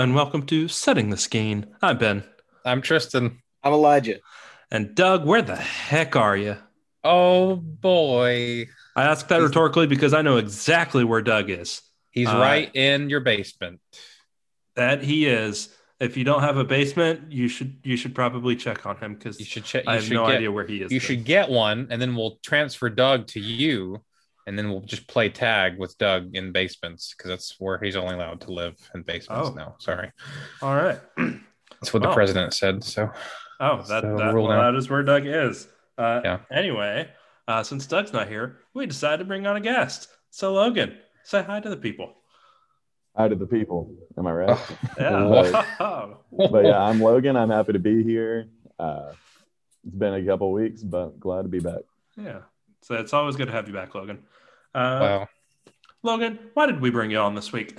Hello and welcome to Setting the Skein. I'm Ben. I'm Tristan. I'm Elijah. And Doug, where the heck are you? Oh boy. I ask that He's- rhetorically because I know exactly where Doug is. He's Uh, right in your basement. That he is. If you don't have a basement, you should you should probably check on him because You should check. I You have should no get, idea where he is. You then. should get one, and then we'll transfer Doug to you, and then we'll just play tag with Doug in basements because that's where he's only allowed to live in basements Oh. now. Sorry, All right. that's what Well. the president said. So Oh, that So that, well, that is where Doug is. Uh, Yeah. Anyway, uh, since Doug's not here, we decided to bring on a guest. So Logan, say hi to the people. Hi to the people. Am I right? Yeah. Wow. but yeah, I'm Logan. I'm happy to be here. Uh, it's been a couple weeks, but glad to be back. yeah. So it's always good to have you back, Logan. Uh, wow. Logan, why did we bring you on this week?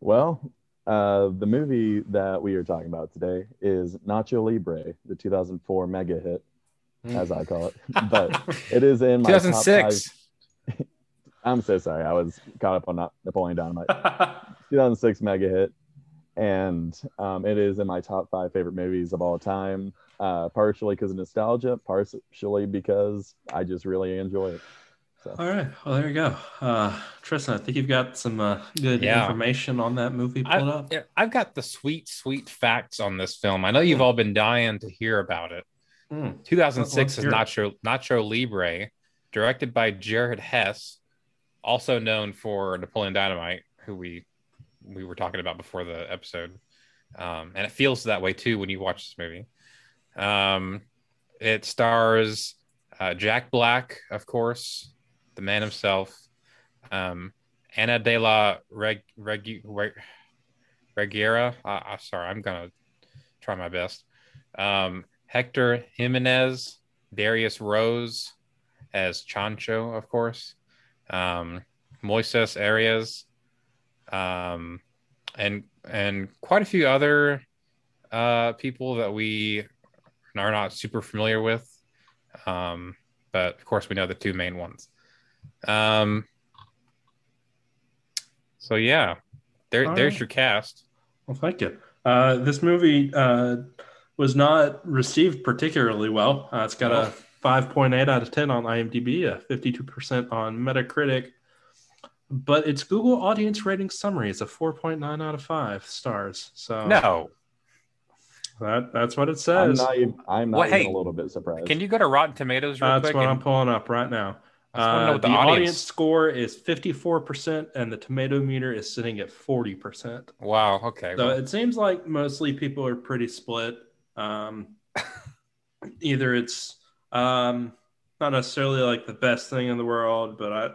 Well, uh, the movie that we are talking about today is Nacho Libre, the 2004 mega hit, as I call it. But it is in my top 2006. five- I'm so sorry. I was caught up on Na- Napoleon Dynamite. 2006 mega hit, and um, it is in my top five favorite movies of all time. Uh, partially because of nostalgia, partially because I just really enjoy it. So All right. Well, there you go. Uh, Tristan, I think you've got some uh, good Yeah. information on that movie pulled up. I've got the sweet, sweet facts on this film. I know you've all been dying to hear about it. Hmm. 2006 Let's is hear it. Nacho Nacho Libre, directed by Jared Hess, also known for Napoleon Dynamite, who we we were talking about before the episode. Um, and it feels that way too when you watch this movie. Um, it stars uh, Jack Black, of course, the man himself, um, Ana de la Reg, Reg, Reg, Reguera. Uh, uh, sorry, I'm gonna try my best. Um, Hector Jimenez, Darius Rose as Chancho, of course, um, Moises Arias, um, and and quite a few other uh, people that we are not super familiar with. Um, but of course, we know the two main ones. Um, so yeah, there, All there's right. your cast. Well, thank you. Uh, this movie uh, was not received particularly well. Uh, it's got a 5.8 out of 10 on IMDb, a 52% on Metacritic, but its Google audience rating summary is a 4.9 out of 5 stars. So No, that, that's what it I'm says. not. Even, I'm not Well, even hey, a little bit surprised. can you go to Rotten Tomatoes real That's quick? what I'm pulling up right now. I just wanna know Uh, the the audience... audience- score is 54%, and the tomato meter is sitting at 40%. Wow. Okay. So well, it seems like mostly people are pretty split. Um, either it's um, not necessarily like the best thing in the world, but I,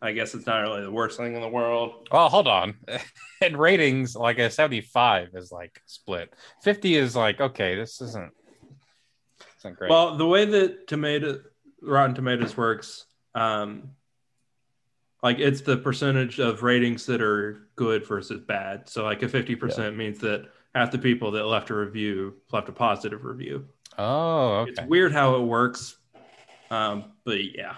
I guess it's not really the worst thing in the world. well, hold on. and ratings, like a 75 is like split. 50 is like okay, this isn't. Isn't great. Well, the way that tomato Rotten Tomatoes works, um, like it's the percentage of ratings that are good versus bad. So like a fifty percent means that half the people that left a review left a positive review. oh, okay. It's weird how it works, um, but yeah.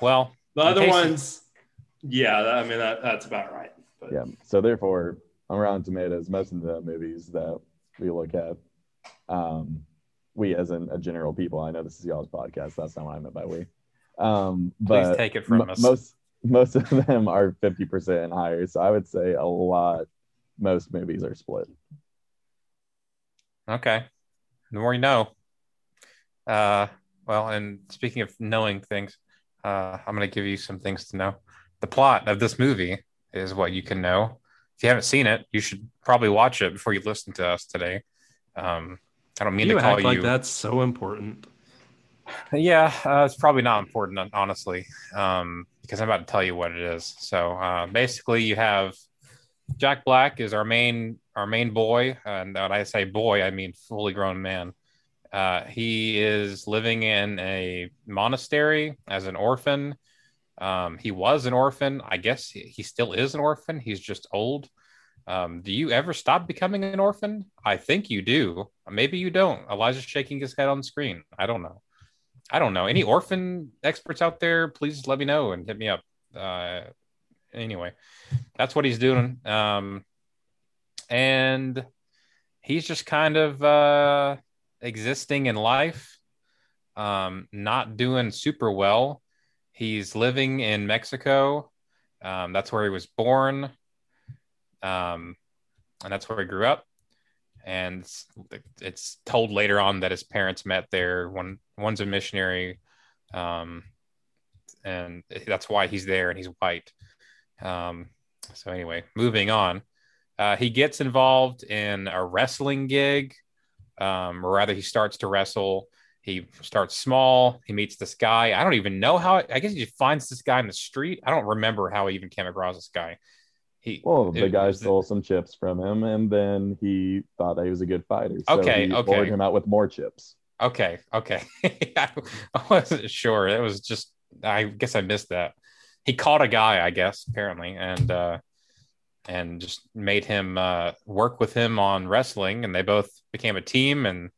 Well, The other case- ones, yeah, I mean that that's about right. But Yeah. So therefore, on Rotten Tomatoes, most of the movies that we look at, um, we as in a general people. I know this is y'all's podcast. That's not what I meant by we. Um, please but take it from m- us. most most of them are 50% and higher. So I would say a lot. Most movies are split. Okay. The more you know. Uh, well, and speaking of knowing things, uh, I'm going to give you some things to know. The plot of this movie is what you can know. If you haven't seen it, you should probably watch it before you listen to us today. Um, I don't mean you to call act like that's so important. Yeah, uh, it's probably not important, honestly, um, because I'm about to tell you what it is. So uh, basically, you have Jack Black is our main our main boy, and when I say boy, I mean fully grown man. Uh, he is living in a monastery as an orphan. Um, he was an orphan. I guess he, he still is an orphan. He's just old. Um, do you ever stop becoming an orphan? I think you do. Maybe you don't. Elijah's shaking his head on the screen. I don't know. I don't know. Any orphan experts out there, please let me know and hit me up. Uh, anyway, that's what he's doing. Um, and he's just kind of uh, existing in life, um, not doing super well. He's living in Mexico. Um, that's where he was born, um, and that's where he grew up. And it's, told later on that his parents met there. One one's a missionary, um, and that's why he's there, and he's white. Um, so anyway, moving on. Uh, he gets involved in a wrestling gig, um, or rather, he starts to wrestle. He starts small. He meets this guy. I don't even know how. I guess he finds this guy in the street. I don't remember how he even came across this guy. He well, the it guy stole some chips from him, and then he thought that he was a good fighter. So Okay, he okay. him out with more chips. Okay, okay. I wasn't sure. It was just I guess I missed that. He caught a guy, I guess, apparently, and uh and just made him uh work with him on wrestling and they both became a team and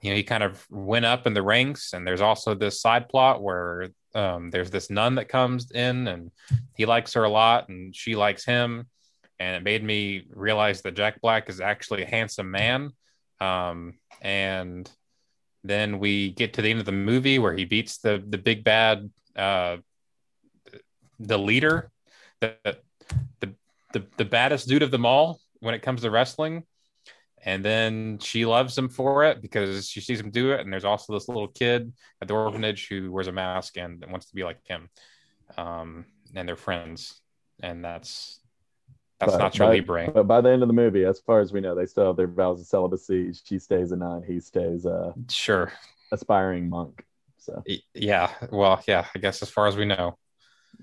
you know he kind of went up in the ranks and there's also this side plot where um there's this nun that comes in and he likes her a lot and she likes him. And it made me realize that Jack Black is actually a handsome man. Um and then we get to the end of the movie where he beats the the big bad uh the leader the the the, the baddest dude of them all when it comes to wrestling and then she loves him for it because she sees him do it and there's also this little kid at the orphanage who wears a mask and wants to be like him um and they're friends and that's that's But Nacho by, Libre. But by the end of the movie, as far as we know, they still have their vows of celibacy. She stays a nun. He stays a Sure. aspiring monk. So Yeah. Well, yeah, I guess as far as we know.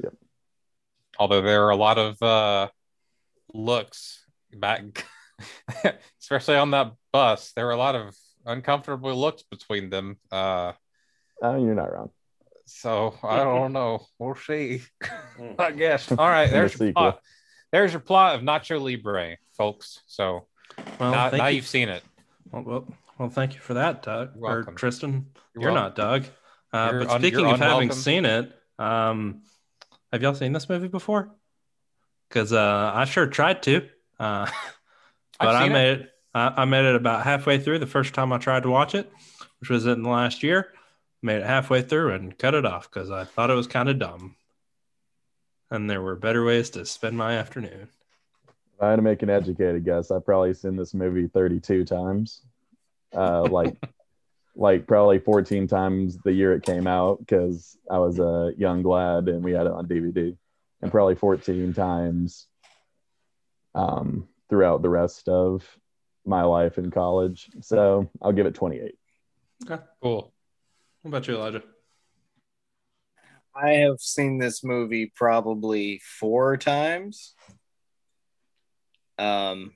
Yep. Although there are a lot of uh looks back especially on that bus, there were a lot of uncomfortable looks between them. Uh uh, you're not wrong. so I don't know. We'll see. I guess. All right, In the there's your plot. There's your plot of Nacho Libre, folks. So Well, now, now you. you've seen it. Well, well, well, thank you for that, Doug You're or welcome. Tristan. You're You're, not Doug. Uh, You're but un- speaking you're of having seen it, um, have y'all seen this movie before? Because uh, I sure tried to, uh, but I've it. made it. I, I made it about halfway through the first time I tried to watch it, which was in the last year. Made it halfway through and cut it off because I thought it was kind of dumb, and there were better ways to spend my afternoon. If I had to make an educated guess, I've probably seen this movie 32 times. Uh, like, like probably 14 times the year it came out because I was a young lad and we had it on DVD, and probably 14 times um, throughout the rest of my life in college. So I'll give it 28. Okay, Cool. What about you, Elijah? I have seen this movie probably four times. Um,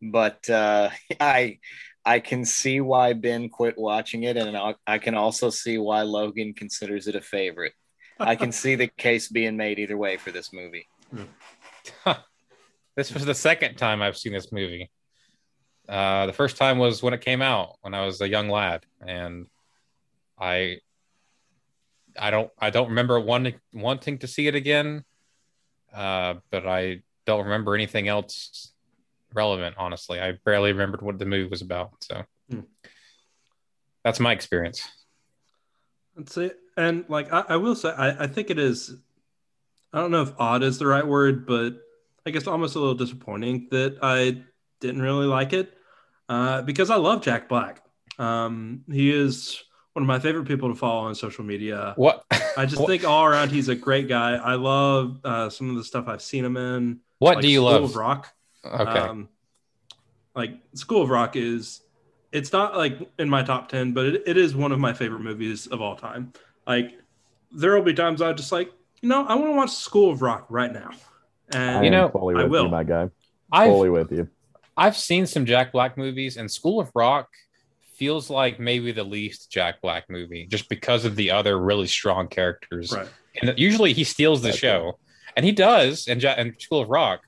but uh, I I can see why Ben quit watching it, and I, I can also see why Logan considers it a favorite. I can see the case being made either way for this movie. This was the second time I've seen this movie. Uh, the first time was when it came out when I was a young lad, and I, I don't, I don't remember wanting wanting to see it again, uh, but I don't remember anything else relevant. Honestly, I barely remembered what the movie was about. So Hmm. that's my experience. That's it. And like I, I will say, I, I think it is. I don't know if odd is the right word, but I guess almost a little disappointing that I didn't really like it uh, because I love Jack Black. Um, he is one of my favorite people to follow on social media. What I just think all around he's a great guy. I love uh, some of the stuff I've seen him in. what like do you love? School love? Of Rock. Okay, Um, like School of Rock is, it's not like in my top 10, but it, it is one of my favorite movies of all time. Like, there will be times I just like, you know, I want to watch School of Rock right now. I And You know, fully I with will. you, my guy. I've Fully with you. I've seen some Jack Black movies, and School of Rock feels like maybe the least Jack Black movie, just because of the other really strong characters. right. And usually he steals the That's show, and he does in, ja- in School of Rock,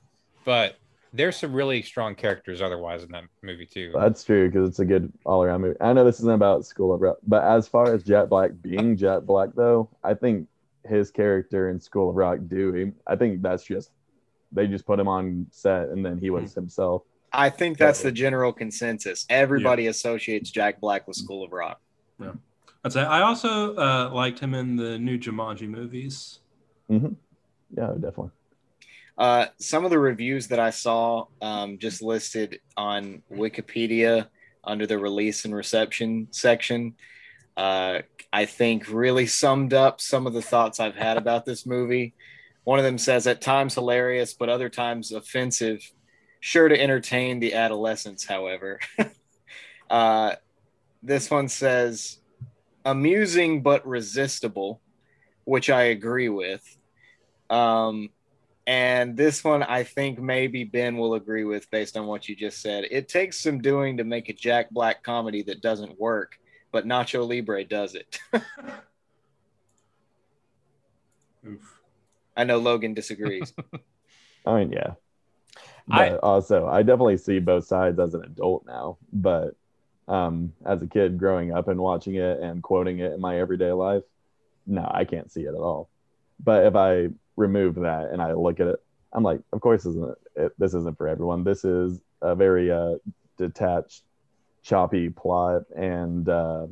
but there's some really strong characters otherwise in that movie too. That's true because it's a good all around movie. I know this isn't about School of Rock, but as far as Jack Black being Jack Black, though, I think his character in School of Rock, Dewey, I think that's just they just put him on set and then he was himself. I think that's the general consensus. Everybody associates Jack Black with School of Rock. Yeah. I'd say I also uh, liked him in the new Jumanji movies. hmm Yeah, definitely. Uh, some of the reviews that I saw um, just listed on Wikipedia under the release and reception section, uh, I think really summed up some of the thoughts I've had about this movie. One of them says, at times hilarious, but other times offensive, sure to entertain the adolescents, however. uh, this one says, amusing but resistible, which I agree with. Um, and this one, I think maybe Ben will agree with based on what you just said. It takes some doing to make a Jack Black comedy that doesn't work, but Nacho Libre does it. Oof. I know Logan disagrees. I mean, yeah. I- also, I definitely see both sides as an adult now. But um, as a kid growing up and watching it and quoting it in my everyday life, no, I can't see it at all. But if I remove that and I look at it, I'm like, of course, isn't it, this isn't for everyone. This is a very uh, detached, choppy plot and uh,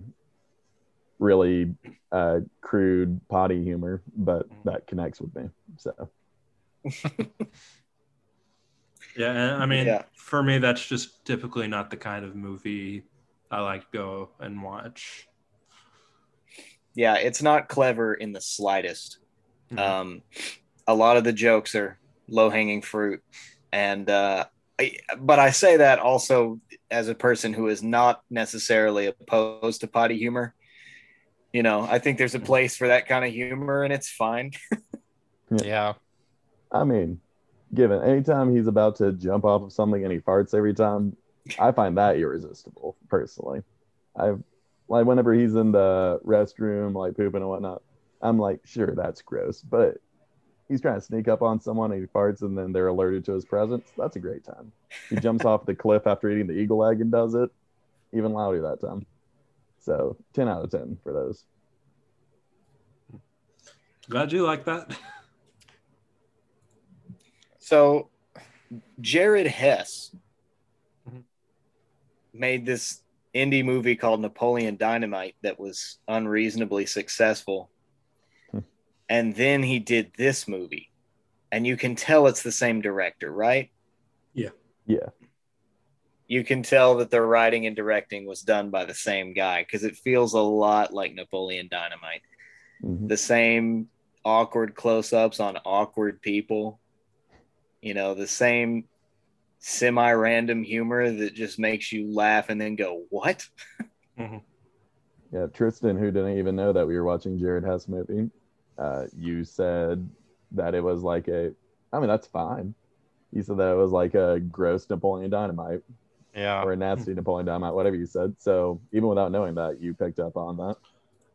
really uh, crude potty humor, but that connects with me. So. Yeah, and I mean, Yeah. for me, that's just typically not the kind of movie I like go and watch. yeah, it's not clever in the slightest. Mhm. Um, a lot of the jokes are low hanging fruit, and uh, I, but I say that also as a person who is not necessarily opposed to potty humor. You know, I think there's a place for that kind of humor, and it's fine. Yeah. I mean, given anytime he's about to jump off of something and he farts every time, I find that irresistible personally. I've like whenever he's in the restroom, like pooping and whatnot, I'm like, sure, that's gross, but he's trying to sneak up on someone and he farts and then they're alerted to his presence. That's a great time. He jumps off the cliff after eating the eagle egg and does it even louder that time. So 10 out of 10 for those. Glad you like that. So, Jared Hess Mhm. made this indie movie called Napoleon Dynamite that was unreasonably successful. Hmm. and then he did this movie. And you can tell it's the same director, right? Yeah. Yeah. You can tell that the writing and directing was done by the same guy because it feels a lot like Napoleon Dynamite. Mhm. the same awkward close-ups on awkward people you know the same semi-random humor that just makes you laugh and then go what Yeah, Tristan, who didn't even know that we were watching Jared Hess movie, uh, you said that it was like a. I mean, that's fine. You said that it was like a gross Napoleon Dynamite Yeah. or a nasty Napoleon Dynamite, whatever you said. So even without knowing that, you picked up on that.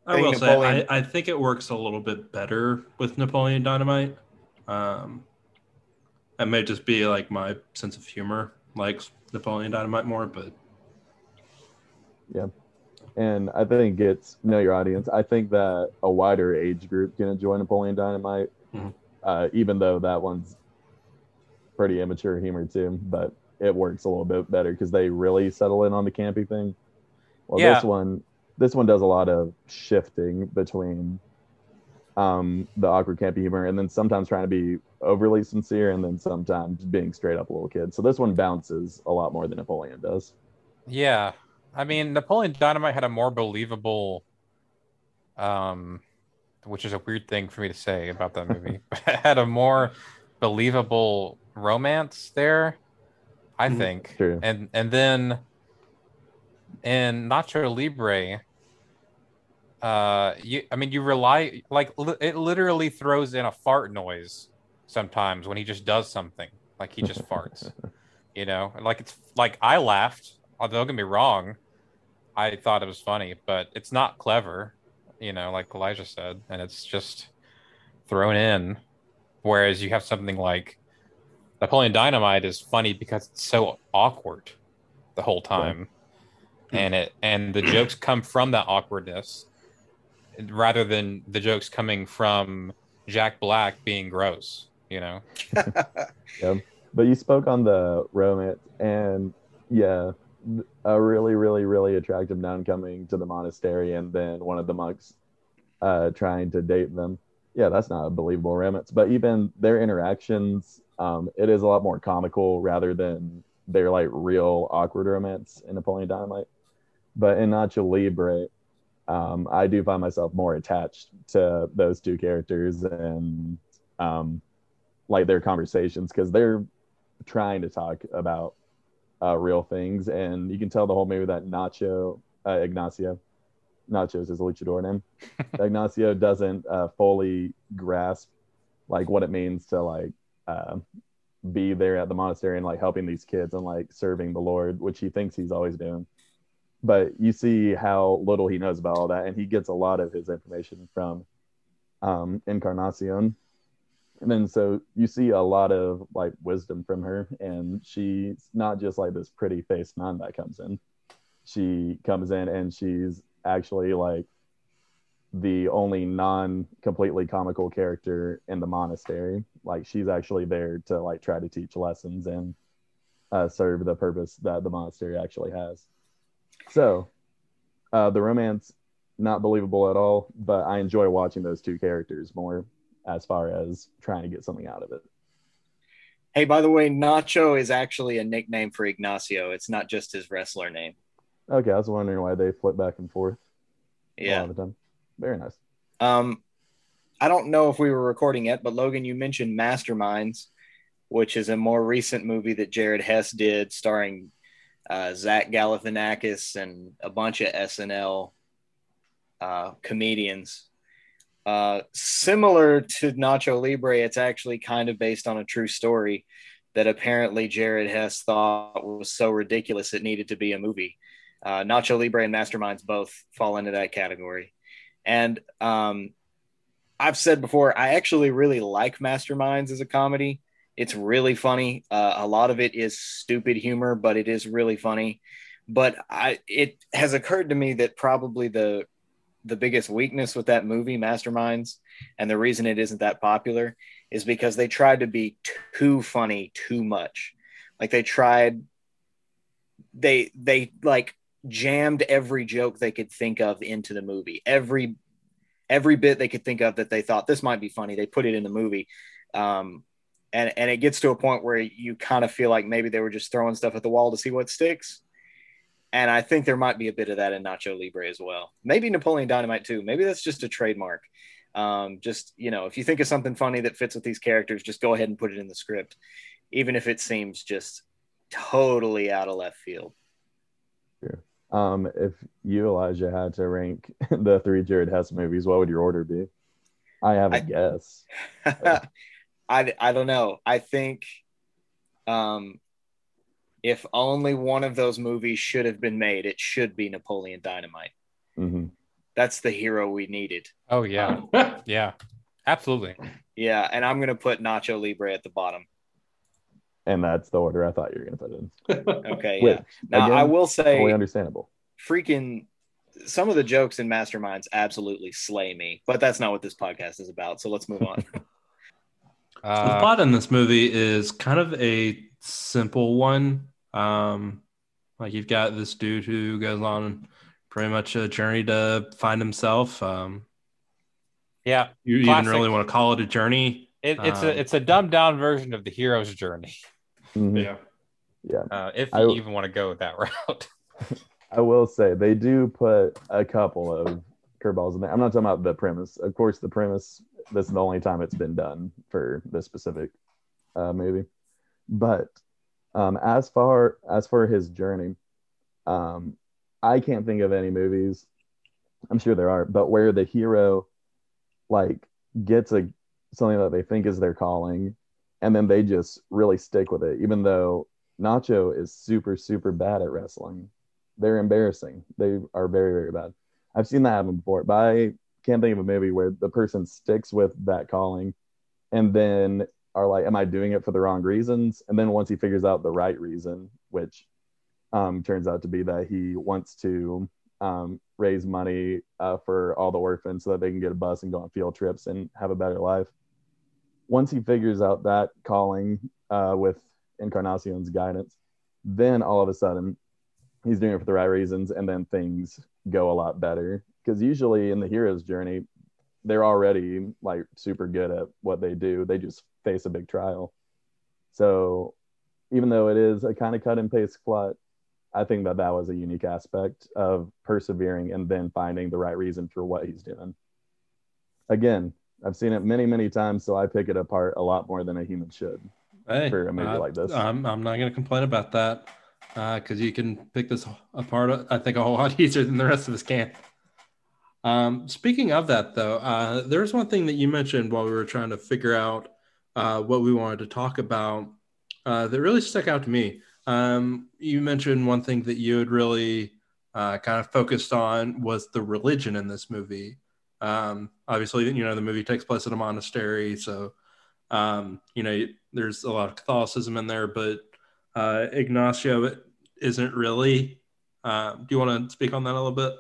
I think will say, I, I think it works a little bit better with Napoleon Dynamite. Um, that may just be like my sense of humor likes Napoleon Dynamite more, but yeah. And I think it's know your audience. I think that a wider age group can enjoy Napoleon Dynamite, Mhm. uh, even though that one's pretty immature humor too. But it works a little bit better because they really settle in on the campy thing. Well, Yeah. this one, this one does a lot of shifting between um, the awkward campy humor and then sometimes trying to be overly sincere and then sometimes being straight up a little kid. So this one bounces a lot more than Napoleon does. Yeah. I mean, Napoleon Dynamite had a more believable, um, which is a weird thing for me to say about that movie, but had a more believable romance there, I Mhm. think. True. And and then in Nacho Libre, uh, you I mean, you rely like li- it literally throws in a fart noise sometimes when he just does something, like he just farts you know like it's like i laughed uh, don't get me wrong i thought it was funny but it's not clever you know like elijah said and it's just thrown in whereas you have something like napoleon dynamite is funny because it's so awkward the whole time and it and the jokes come from that awkwardness rather than the jokes coming from jack black being gross You know, Yep. But you spoke on the romance, and yeah, a really, really, really attractive nun coming to the monastery, and then one of the monks uh, trying to date them. Yeah, that's not a believable romance. But even their interactions, um, it is a lot more comical rather than their like real awkward romance in Napoleon Dynamite. But in Nacho Libre, um, I do find myself more attached to those two characters and um, like their conversations because they're trying to talk about uh, real things, and you can tell the whole movie that Nacho uh, Ignacio, Nacho is his luchador name. Ignacio doesn't uh, fully grasp like what it means to like uh, be there at the monastery and like helping these kids and like serving the Lord, which he thinks he's always doing. But you see how little he knows about all that, and he gets a lot of his information from um, Encarnacion, and then so you see a lot of like wisdom from her and she's not just like this pretty faced nun that comes in she comes in and she's actually like the only non completely comical character in the monastery like she's actually there to like try to teach lessons and uh, serve the purpose that the monastery actually has so uh, the romance not believable at all but i enjoy watching those two characters more as far as trying to get something out of it. Hey, by the way, Nacho is actually a nickname for Ignacio. It's not just his wrestler name. Okay, I was wondering why they flip back and forth. Yeah. Very nice. Um, I don't know if we were recording yet, but Logan, you mentioned Masterminds, which is a more recent movie that Jared Hess did, starring uh, Zach Galifianakis and a bunch of SNL uh, comedians. Uh, similar to Nacho Libre, it's actually kind of based on a true story that apparently Jared Hess thought was so ridiculous it needed to be a movie. Uh, Nacho Libre and Masterminds both fall into that category. And um, I've said before, I actually really like Masterminds as a comedy. It's really funny. Uh, a lot of it is stupid humor, but it is really funny. But I, it has occurred to me that probably the the biggest weakness with that movie, Masterminds, and the reason it isn't that popular is because they tried to be too funny too much. Like they tried, they they like jammed every joke they could think of into the movie. Every every bit they could think of that they thought this might be funny, they put it in the movie. Um, and and it gets to a point where you kind of feel like maybe they were just throwing stuff at the wall to see what sticks and I think there might be a bit of that in Nacho Libre as well. Maybe Napoleon Dynamite too. Maybe that's just a trademark. Um, just you know, if you think of something funny that fits with these characters, just go ahead and put it in the script, even if it seems just totally out of left field. Sure. Um, if you Elijah had to rank the three Jared Hess movies, what would your order be? I have a I, guess. I I don't know. I think um if only one of those movies should have been made, it should be Napoleon Dynamite. Mm-hmm. That's the hero we needed. Oh yeah, um, yeah, absolutely. Yeah, and I'm gonna put Nacho Libre at the bottom. And that's the order I thought you were gonna put in. okay, Which, yeah. Now again, I will say, totally understandable. Freaking, some of the jokes in Masterminds absolutely slay me, but that's not what this podcast is about. So let's move on. uh, the plot in this movie is kind of a simple one. Um, like you've got this dude who goes on pretty much a journey to find himself. Um, yeah, you classic. even really want to call it a journey. It, it's um, a it's a dumbed down version of the hero's journey. Mm-hmm. Yeah, yeah. Uh, if you I, even want to go that route. I will say they do put a couple of curveballs in there. I'm not talking about the premise. Of course, the premise. This is the only time it's been done for this specific uh, movie, but um, as far as for his journey, um, I can't think of any movies. I'm sure there are, but where the hero like gets a something that they think is their calling, and then they just really stick with it, even though Nacho is super super bad at wrestling. They're embarrassing. They are very very bad. I've seen that happen before, but I can't think of a movie where the person sticks with that calling and then are like, am I doing it for the wrong reasons? And then once he figures out the right reason, which um, turns out to be that he wants to um, raise money uh, for all the orphans so that they can get a bus and go on field trips and have a better life. Once he figures out that calling uh, with Encarnacion's guidance, then all of a sudden he's doing it for the right reasons, and then things go a lot better. Because usually in the hero's journey, they're already like super good at what they do. They just face a big trial. So even though it is a kind of cut and paste plot, I think that that was a unique aspect of persevering and then finding the right reason for what he's doing. Again, I've seen it many, many times, so I pick it apart a lot more than a human should Hey, for a movie uh, like this. I'm, I'm not going to complain about that because you can pick this apart, I think, a whole lot easier than the rest of us can. Um, speaking of that, though, uh, there's one thing that you mentioned while we were trying to figure out uh, what we wanted to talk about uh, that really stuck out to me. Um, you mentioned one thing that you had really uh, kind of focused on was the religion in this movie. Um, obviously, you know, the movie takes place at a monastery, so um, you know, there's a lot of Catholicism in there, but uh, Ignacio isn't really. Uh, do you want to speak on that a little bit?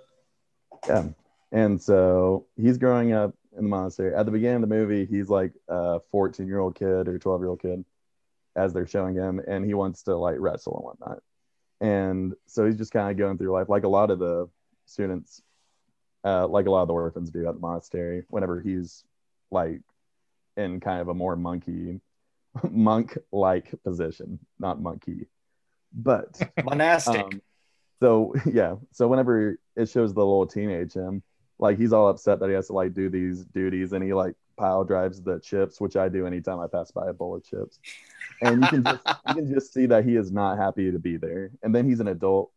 Yeah. And so he's growing up in the monastery. At the beginning of the movie, he's like a 14 year old kid or 12 year old kid as they're showing him, and he wants to like wrestle and whatnot. And so he's just kind of going through life like a lot of the students, uh, like a lot of the orphans do at the monastery, whenever he's like in kind of a more monkey, monk like position, not monkey, but Monastic. um, so yeah, so whenever it shows the little teenage him, like he's all upset that he has to like do these duties, and he like pile drives the chips, which I do anytime I pass by a bowl of chips, and you can just you can just see that he is not happy to be there. And then he's an adult,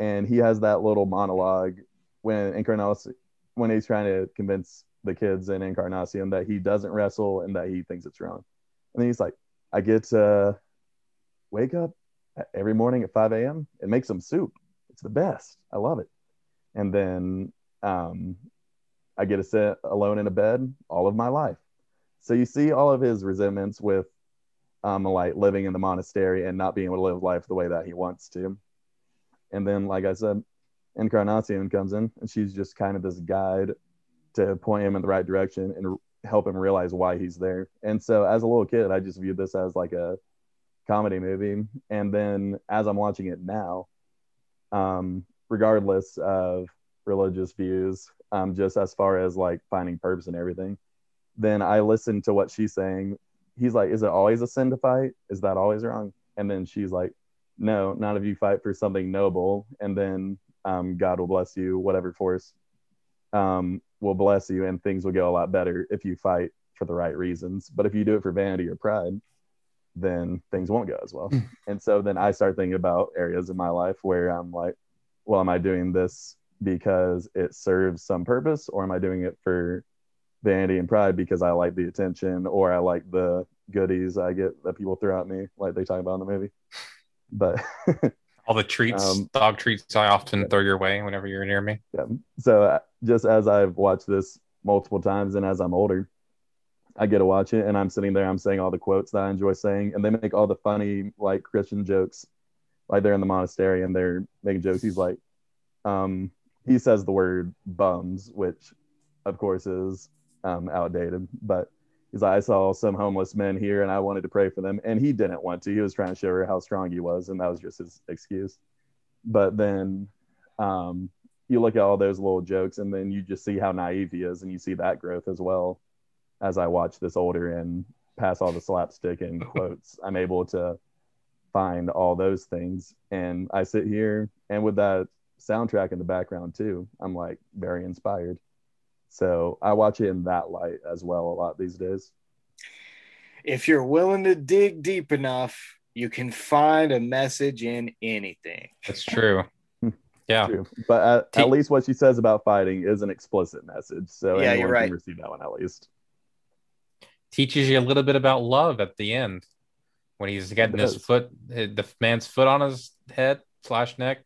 and he has that little monologue when Encarnacion when he's trying to convince the kids in Encarnacion that he doesn't wrestle and that he thinks it's wrong. And then he's like, I get to wake up every morning at 5 a.m. and make some soup. It's the best. I love it. And then um, I get to sit alone in a bed all of my life. So you see all of his resentments with um, like living in the monastery and not being able to live life the way that he wants to. And then, like I said, Encarnacion comes in and she's just kind of this guide to point him in the right direction and help him realize why he's there. And so as a little kid, I just viewed this as like a comedy movie. And then as I'm watching it now, um, regardless of religious views, um, just as far as like finding purpose and everything, then I listen to what she's saying. He's like, Is it always a sin to fight? Is that always wrong? And then she's like, No, not if you fight for something noble. And then um, God will bless you, whatever force um, will bless you, and things will go a lot better if you fight for the right reasons. But if you do it for vanity or pride, then things won't go as well. and so then I start thinking about areas in my life where I'm like, well, am I doing this because it serves some purpose, or am I doing it for vanity and pride because I like the attention or I like the goodies I get that people throw at me, like they talk about in the movie? But All the treats, Um, dog treats, I often throw your way whenever you're near me. yeah. So uh, just as I've watched this multiple times and as I'm older, I get to watch it and I'm sitting there, I'm saying all the quotes that I enjoy saying, and they make all the funny like Christian jokes. Like they're in the monastery and they're making jokes. He's like, um, he says the word bums, which of course is um, outdated, but he's like, I saw some homeless men here and I wanted to pray for them. And he didn't want to. He was trying to show her how strong he was, and that was just his excuse. But then um, you look at all those little jokes and then you just see how naive he is and you see that growth as well as i watch this older and pass all the slapstick and quotes i'm able to find all those things and i sit here and with that soundtrack in the background too i'm like very inspired so i watch it in that light as well a lot these days if you're willing to dig deep enough, you can find a message in anything. That's true. Yeah. True. but at, Te- at least what she says about fighting is an explicit message so Yeah, anyone you're right. can receive that one at least Teaches you a little bit about love at the end when he's getting his foot, the man's foot on his head slash neck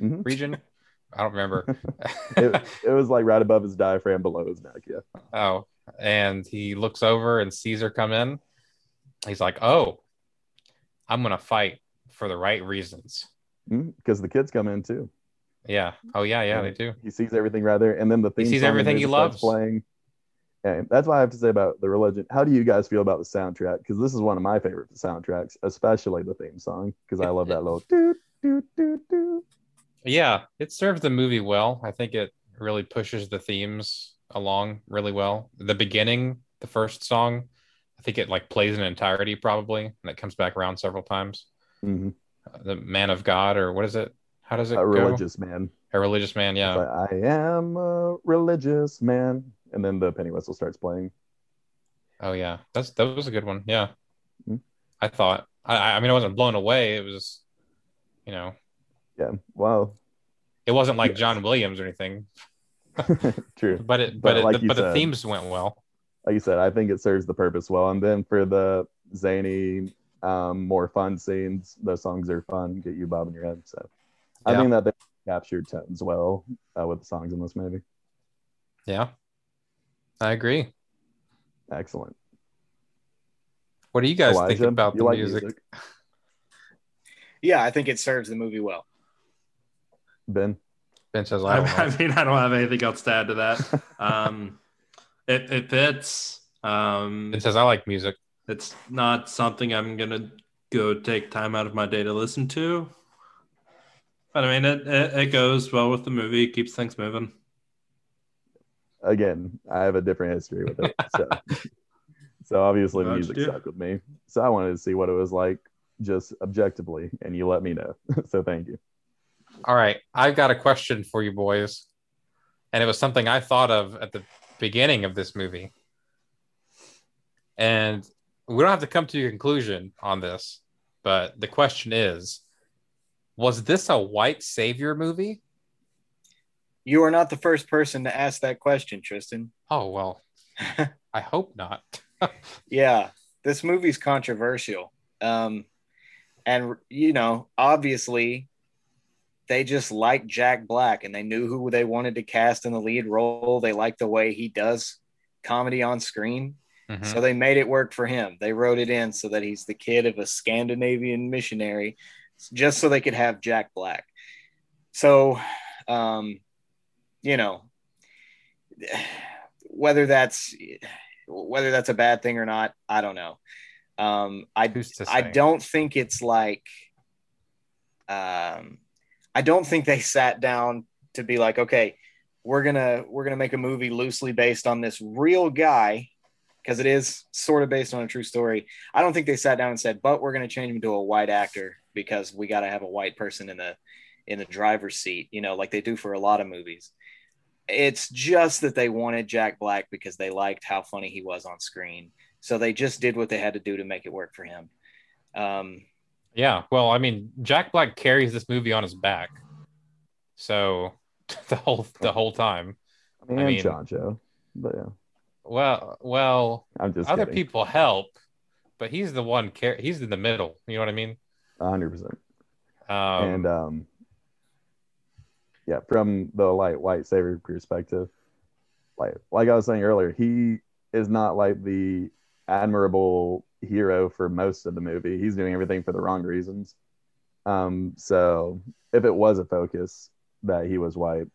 Mhm. region. I don't remember. it, it was like right above his diaphragm below his neck yeah oh, and he looks over and sees her come in. He's like, "Oh, I'm gonna fight for the right reasons." Mm-hmm, because the kids come in too Yeah. Oh yeah, yeah, they do. he sees everything right there and then the theme sees song everything he loves. playing And that's what I have to say about the religion. How do you guys feel about the soundtrack? Because this is one of my favorite soundtracks, especially the theme song, because I love that little doo doo doo doo. Yeah, it serves the movie well. I think it really pushes the themes along really well. The beginning, the first song, I think it like plays in entirety probably, and it comes back around several times. hmm Uh, the man of God, or what is it? How does it A go? religious man. A religious man, yeah. Like, I am a religious man. And then the penny whistle starts playing. Oh yeah, that's that was a good one. Yeah, Mhm. I thought. I I mean, I wasn't blown away. It was, you know, Yeah. Wow. it wasn't like John Williams or anything, True. but it But but it, like the, you but the themes went well. Like you said, I think it serves the purpose well. And then for the zany, um, more fun scenes, those songs are fun, get you bobbing your head. So I Yeah. think that they captured tones well uh, with the songs in this movie. Yeah, I agree. Excellent. What do you guys think about the like music? Yeah, I think it serves the movie well. Ben? Ben says, "I I, don't know." I mean, I don't have anything else to add to that. Um, it, it fits. Um, Ben says, "I like music." it's not something I'm gonna go take time out of my day to listen to. But I mean, it, it, it goes well with the movie. Keeps things moving. Again, I have a different history with it. So, so obviously the Glad music do. stuck with me. So I wanted to see what it was like just objectively, and you let me know. so thank you. All right, I've got a question for you boys, and it was something I thought of at the beginning of this movie, and we don't have to come to a conclusion on this, but the question is, was this a white savior movie? You are not the first person to ask that question, Tristan. Oh well, I hope not. yeah, this movie's controversial. Um, and you know, obviously, they just like Jack Black, and they knew who they wanted to cast in the lead role. They like the way he does comedy on screen, Mhm. so they made it work for him. They wrote it in so that he's the kid of a Scandinavian missionary, just so they could have Jack Black. So, um, you know, whether that's whether that's a bad thing or not, I don't know. Um, I I don't think it's like, um, I don't think they sat down to be like, okay, we're gonna we're gonna make a movie loosely based on this real guy because it is sort of based on a true story. I don't think they sat down and said, but we're gonna change him to a white actor because we got to have a white person in the in the driver's seat, you know, like they do for a lot of movies. It's just that they wanted Jack Black because they liked how funny he was on screen. So they just did what they had to do to make it work for him. Um, Yeah, well, I mean, Jack Black carries this movie on his back, so the whole the whole time. I mean, I mean- Chancho, but yeah, Well, well, I'm just other kidding. people help, but he's the one. Car- he's in the middle. You know what I mean? hundred percent. Um, and um yeah from the light white savior perspective like like i was saying earlier he is not like the admirable hero for most of the movie. He's doing everything for the wrong reasons. Um so if it was a focus that he was white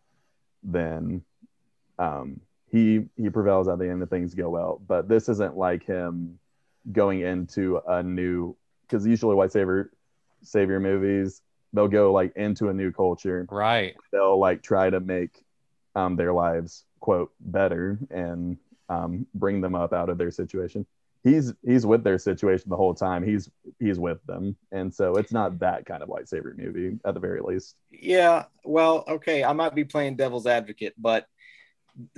then um he he prevails at the end and things go well. But this isn't like him going into a new because usually white savior savior movies they'll go like into a new culture. Right. they'll like try to make um, their lives quote better and um, bring them up out of their situation he's he's with their situation the whole time he's he's with them and so it's not that kind of white savior movie at the very least yeah, well, okay, I might be playing devil's advocate, but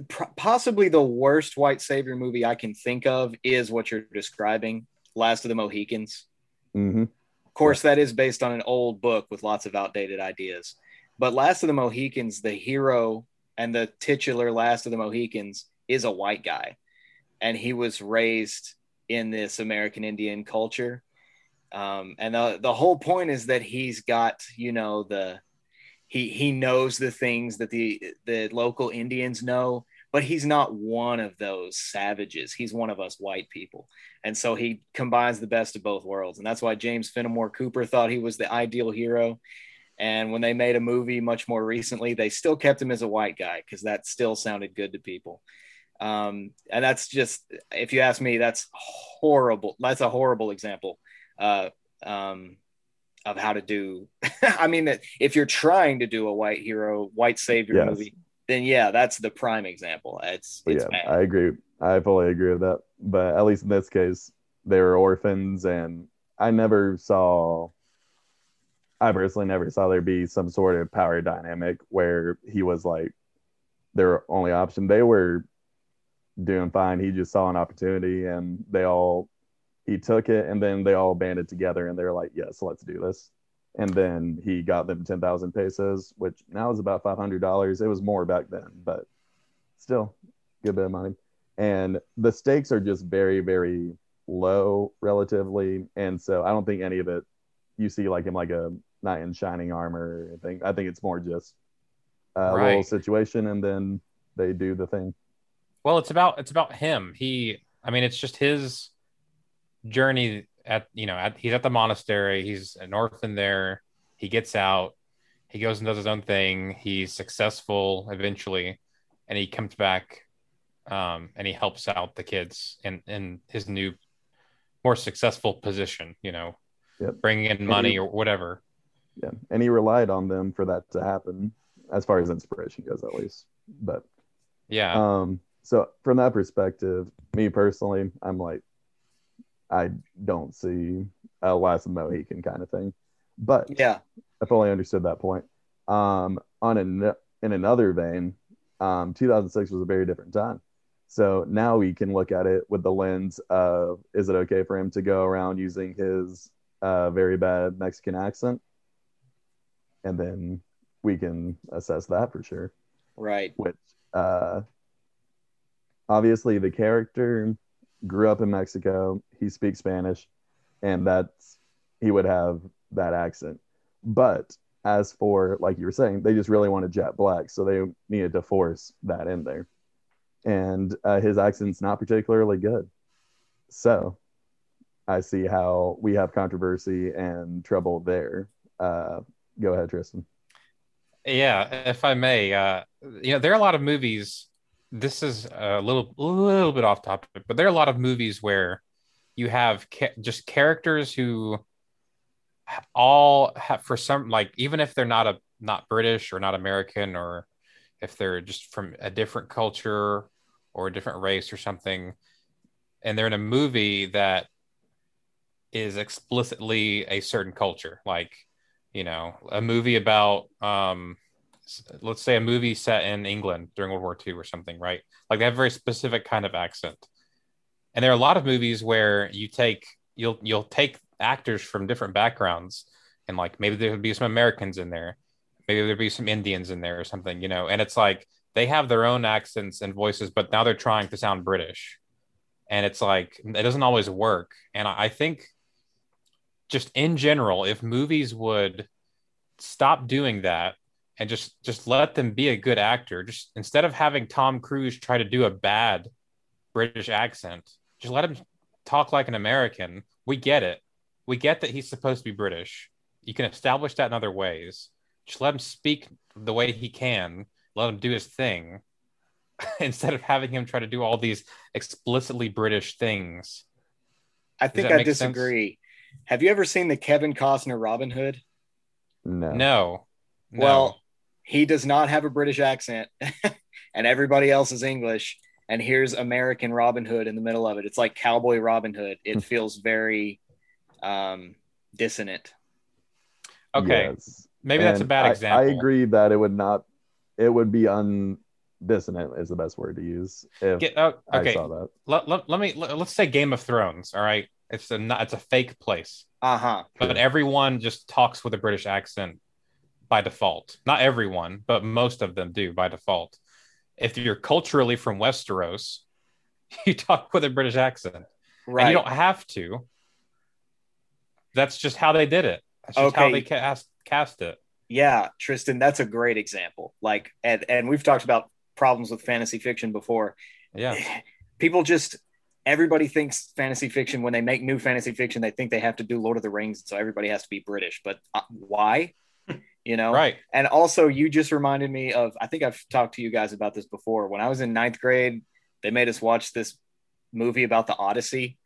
pr- possibly the worst white savior movie I can think of is what you're describing, Last of the Mohicans. hmm Of course, that is based on an old book with lots of outdated ideas. But Last of the Mohicans, the hero and the titular Last of the Mohicans is a white guy. And he was raised in this American Indian culture. Um, and the, the whole point is that he's got, you know, the he he knows the things that the the local Indians know, but he's not one of those savages. He's one of us white people. And so he combines the best of both worlds. And that's why James Fenimore Cooper thought he was the ideal hero. And when they made a movie much more recently, they still kept him as a white guy because that still sounded good to people. Um, and that's just, if you ask me, that's horrible. That's a horrible example uh, um, of how to do. I mean, if you're trying to do a white hero, white savior Yes. movie, then yeah, that's the prime example. It's it's yeah, bad. I agree. I fully agree with that. But at least in this case, they were orphans, and I never saw. I personally never saw there be some sort of power dynamic where he was like their only option. They were doing fine. He just saw an opportunity, and they all he took it, and then they all banded together, and they were like, "Yes, let's do this." And then he got them ten thousand pesos, which now is about five hundred dollars. It was more back then, but still, good bit of money. And the stakes are just very, very low relatively, and so I don't think any of it. You see, like in like a knight in shining armor. I think I think it's more just a little situation, and then they do the thing. Well, it's about it's about him. He, I mean, it's just his journey at you know at, he's at the monastery. He's an orphan there. He gets out. He goes and does his own thing. He's successful eventually, and he comes back, um, and he helps out the kids in in his new, more successful position. You know, Yep. bringing in he- money or whatever. Yeah, and he relied on them for that to happen, as far as inspiration goes, at least. But Yeah, Um, so from that perspective, me personally, I'm like, I don't see a last Mohican kind of thing, but yeah, I fully understood that point. Um, on an, in another vein, um, 2006 was a very different time. So now we can look at it with the lens of is it okay for him to go around using his uh, very bad Mexican accent? And then we can assess that for sure right. which uh, obviously the character grew up in Mexico. He speaks Spanish, and that's he would have that accent. But as for like you were saying, they just really wanted Jack Black, so they needed to force that in there. And uh, his accent's not particularly good, so I see how we have controversy and trouble there. Uh, go ahead, Tristan. Yeah, if I may, uh, you know, there are a lot of movies. This is a little, little bit off topic, but there are a lot of movies where you have ca- just characters who all have, for some, like even if they're not a not British or not American, or if they're just from a different culture or a different race or something, and they're in a movie that is explicitly a certain culture, like you know, a movie about um let's say a movie set in England during World War II or something, right? Like they have a very specific kind of accent. And there are a lot of movies where you take you'll you'll take actors from different backgrounds and like maybe there would be some Americans in there, maybe there'd be some Indians in there or something, you know, and it's like they have their own accents and voices, but now they're trying to sound British. And it's like it doesn't always work. And I I think just in general, if movies would stop doing that and just just let them be a good actor, just instead of having Tom Cruise try to do a bad British accent, just let him talk like an American. We get it. We get that he's supposed to be British. You can establish that in other ways. Just let him speak the way he can. Let him do his thing instead of having him try to do all these explicitly British things. I think I make sense? disagree. Have you ever seen the Kevin Costner Robin Hood? No, No. No. Well, he does not have a British accent, and everybody else is English. And here's American Robin Hood in the middle of it. It's like Cowboy Robin Hood. It feels very um, dissonant. okay. Yes. Maybe that's a bad I- example. I agree that it would not. It would be un dissonant is the best word to use. If Get, oh, I okay. saw that. Let, let, let me let, us say Game of Thrones. All right, it's a not, it's a fake place, Uh huh. but everyone just talks with a British accent by default. Not everyone, but most of them do by default. If you're culturally from Westeros, you talk with a British accent, and Right. you don't have to. That's just how they did it. That's just how they cast cast it. Yeah, Tristan, that's a great example. Like, and, and we've talked about problems with fantasy fiction before. Yeah, People just, everybody thinks fantasy fiction, when they make new fantasy fiction, they think they have to do Lord of the Rings. So everybody has to be British. But uh, why? You know? right. And also, you just reminded me of, I think I've talked to you guys about this before. When I was in ninth grade, they made us watch this movie about the Odyssey,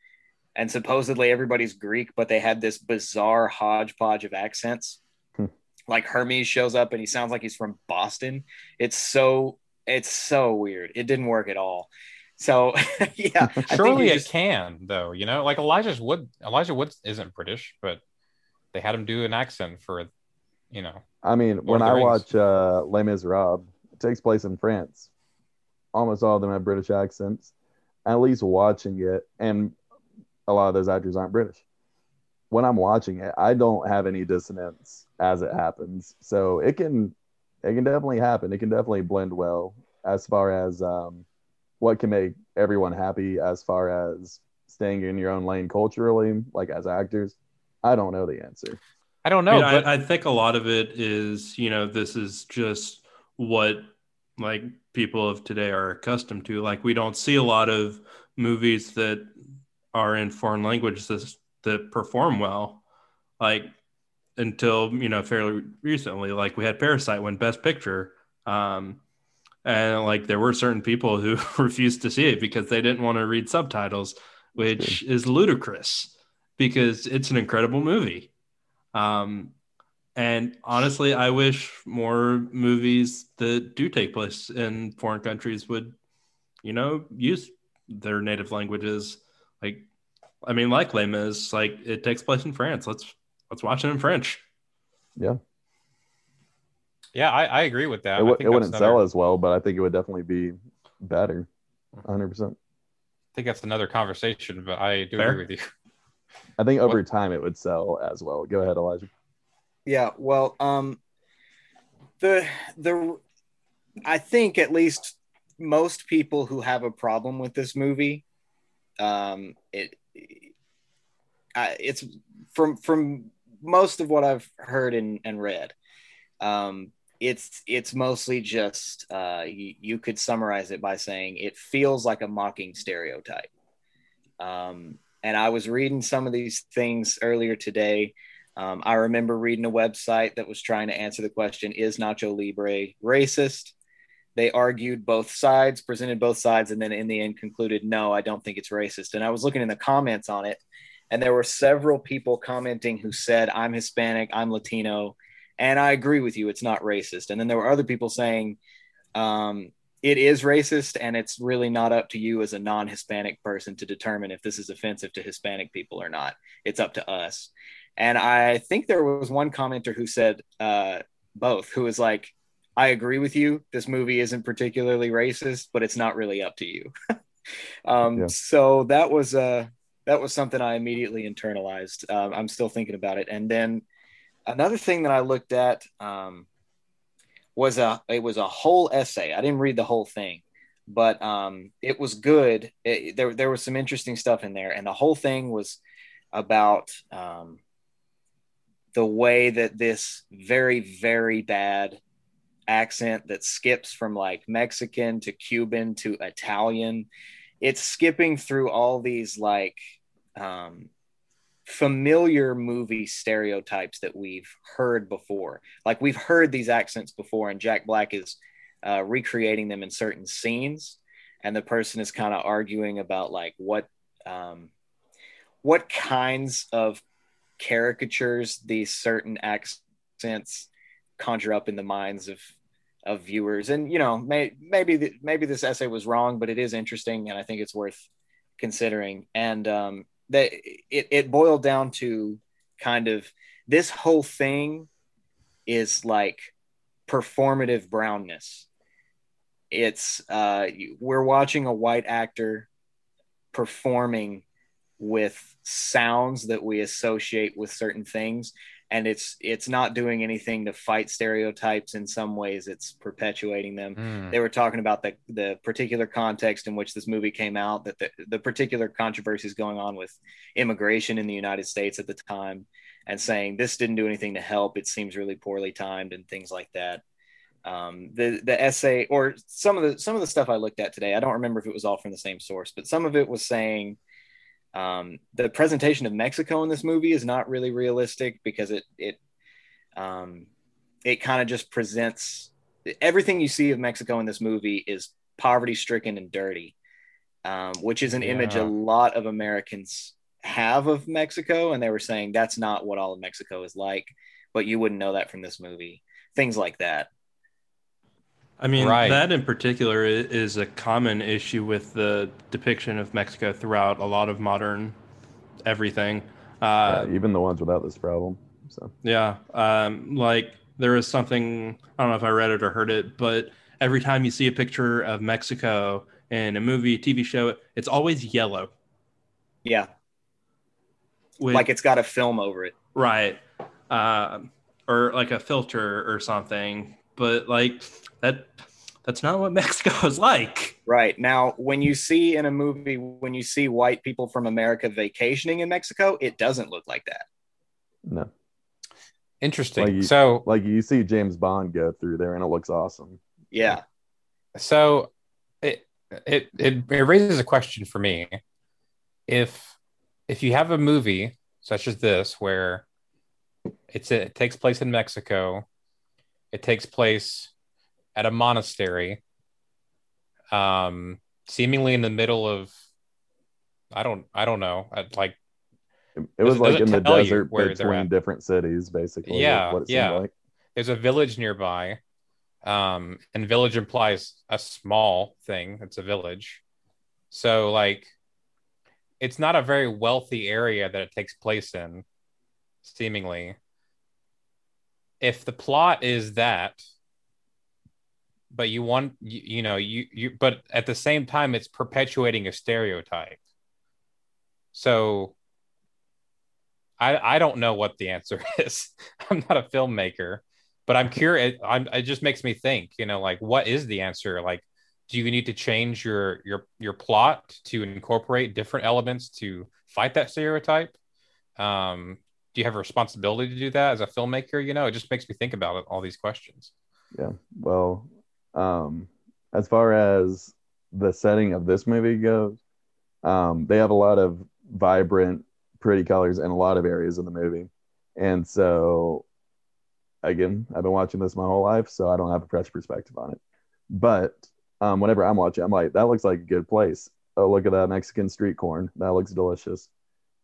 and supposedly everybody's Greek, but they had this bizarre hodgepodge of accents. Hmm. Like Hermes shows up and he sounds like he's from Boston. It's so it's so weird. It didn't work at all. So yeah, I think Surely it just- can, though. You know, like Elijah's Wood. Elijah woods isn't British, but they had him do an accent for, you know. I mean, when I watch uh, Les Miserables, it takes place in France. Almost all of them have British accents. At least watching it, and a lot of those actors aren't British. When I'm watching it, I don't have any dissonance as it happens. So it can, it can definitely happen. It can definitely blend well as far as um, what can make everyone happy, as far as staying in your own lane culturally, like as actors. I don't know the answer. I don't I, know, mean, but I, I think a lot of it is, you know, this is just what like people of today are accustomed to. Like we don't see a lot of movies that are in foreign languages that perform well, like until you know fairly recently. Like we had Parasite win Best Picture, um, and like there were certain people who refused to see it because they didn't want to read subtitles, which is ludicrous because it's an incredible movie. Um, and honestly, I wish more movies that do take place in foreign countries would, you know, use their native languages. Like, I mean, like Les Mis, like it takes place in France. Let's let's watch it in French. Yeah. yeah, I, I agree with that. it, I w- think it wouldn't another- sell as well, but I think it would definitely be better. 100%. I think that's another conversation, but I do Fair. agree with you. I think over What- time it would sell as well. Go ahead, Elijah. Yeah, well, um, the the I think at least most people who have a problem with this movie, um, it I, it's from from most of what I've heard and, and read, um, it's it's mostly just uh, you, you could summarize it by saying it feels like a mocking stereotype. Um, and I was reading some of these things earlier today. Um, I remember reading a website that was trying to answer the question Is Nacho Libre racist? They argued both sides, presented both sides, and then in the end concluded, No, I don't think it's racist. And I was looking in the comments on it, and there were several people commenting who said, I'm Hispanic, I'm Latino, and I agree with you, it's not racist. And then there were other people saying, um, it is racist, and it's really not up to you as a non Hispanic person to determine if this is offensive to Hispanic people or not. It's up to us. And I think there was one commenter who said uh, both, who was like, I agree with you. This movie isn't particularly racist, but it's not really up to you. um, Yeah. So that was uh, that was something I immediately internalized. Um, I'm still thinking about it. And then another thing that I looked at um, was a it was a whole essay. I didn't read the whole thing, but um, it was good. It, there there was some interesting stuff in there, and the whole thing was about um, the way that this very very bad accent that skips from like Mexican to Cuban to Italian. It's skipping through all these like um, familiar movie stereotypes that we've heard before. Like we've heard these accents before, and Jack Black is uh, recreating them in certain scenes, and the person is kind of arguing about like what um, what kinds of caricatures these certain accents conjure up in the minds of of viewers and you know may, maybe the, maybe this essay was wrong but it is interesting and i think it's worth considering and um that it, it boiled down to kind of this whole thing is like performative brownness. It's uh we're watching a white actor performing with sounds that we associate with certain things and it's it's not doing anything to fight stereotypes in some ways it's perpetuating them Hmm. they were talking about the the particular context in which this movie came out that the, the particular controversies going on with immigration in the united states at the time and saying this didn't do anything to help it seems really poorly timed and things like that um, the the essay or some of the some of the stuff i looked at today i don't remember if it was all from the same source but some of it was saying um, the presentation of Mexico in this movie is not really realistic because it it um, it kind of just presents everything you see of Mexico in this movie is poverty stricken and dirty, um, which is an image a lot of Americans have of Mexico, and they were saying that's not what all of Mexico is like. But you wouldn't know that from this movie. Things like that. I mean, Right. that in particular is a common issue with the depiction of Mexico throughout a lot of modern everything. Uh, Yeah, even the ones without this problem. So Yeah. Um, like there is something, I don't know if I read it or heard it, but every time you see a picture of Mexico in a movie, TV show, it's always yellow. Yeah, With, like it's got a film over it. right. Um, or like a filter or something. But like that, that's not what Mexico is like. Right. Now, when you see in a movie, when you see white people from America vacationing in Mexico, it doesn't look like that. no, Interesting. Like you- so like you see James Bond go through there, and it looks awesome. Yeah. so it, it it it raises a question for me. If if you have a movie such as this where it's it takes place in Mexico, it takes place at a monastery, um, seemingly in the middle of I don't I don't know at like It, was like in the desert between different cities, basically. Yeah, what it seemed yeah. like. there's a village nearby um and village implies a small thing it's a village so like it's not a very wealthy area that it takes place in seemingly if the plot is that but you want you, you know you you but at the same time it's perpetuating a stereotype so I I don't know what the answer is. I'm not a filmmaker, but I'm curious. I'm, it just makes me think. You know, like what is the answer? Like, do you need to change your your your plot to incorporate different elements to fight that stereotype? Um, do you have a responsibility to do that as a filmmaker? You know, it just makes me think about it, all these questions. Yeah. Well, um, as far as the setting of this movie goes, um, they have a lot of vibrant, pretty colors in a lot of areas of the movie. And so, again, I've been watching this my whole life, so I don't have a fresh perspective on it. But um, whenever I'm watching, I'm like, that looks like a good place. Oh, look at that Mexican street corn. That looks delicious.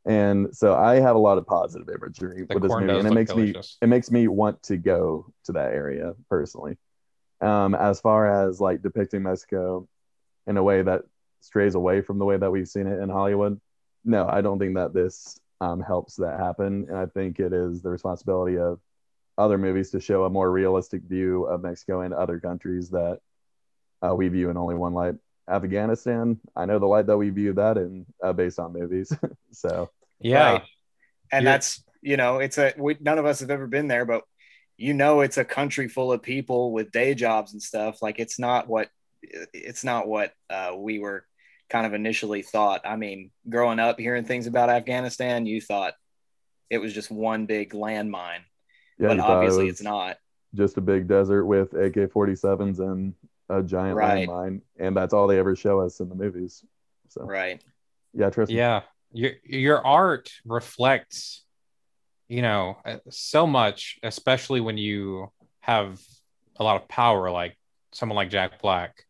And so I have a lot of positive imagery The with this movie, and it makes me it makes me want to go to that area personally. Um, as far as like depicting Mexico in a way that strays away from the way that we've seen it in Hollywood, no, I don't think that this um, helps that happen. And I think it is the responsibility of other movies to show a more realistic view of Mexico and other countries that uh, we view in only one light. Afghanistan, I know the light that we view that in uh, based on movies. so Yeah, Right. And You're- that's, you know, it's a, we, none of us have ever been there, but you know, it's a country full of people with day jobs and stuff. Like it's not what, it's not what uh, we were kind of initially thought. I mean, growing up hearing things about Afghanistan, you thought it was just one big landmine, yeah, but you thought it obviously it's not. just a big desert with AK 47s and a giant Right. landmine. And that's all they ever show us in the movies. So, Right. yeah, trust me. yeah your your art reflects you know uh, so much especially when you have a lot of power like someone like jack black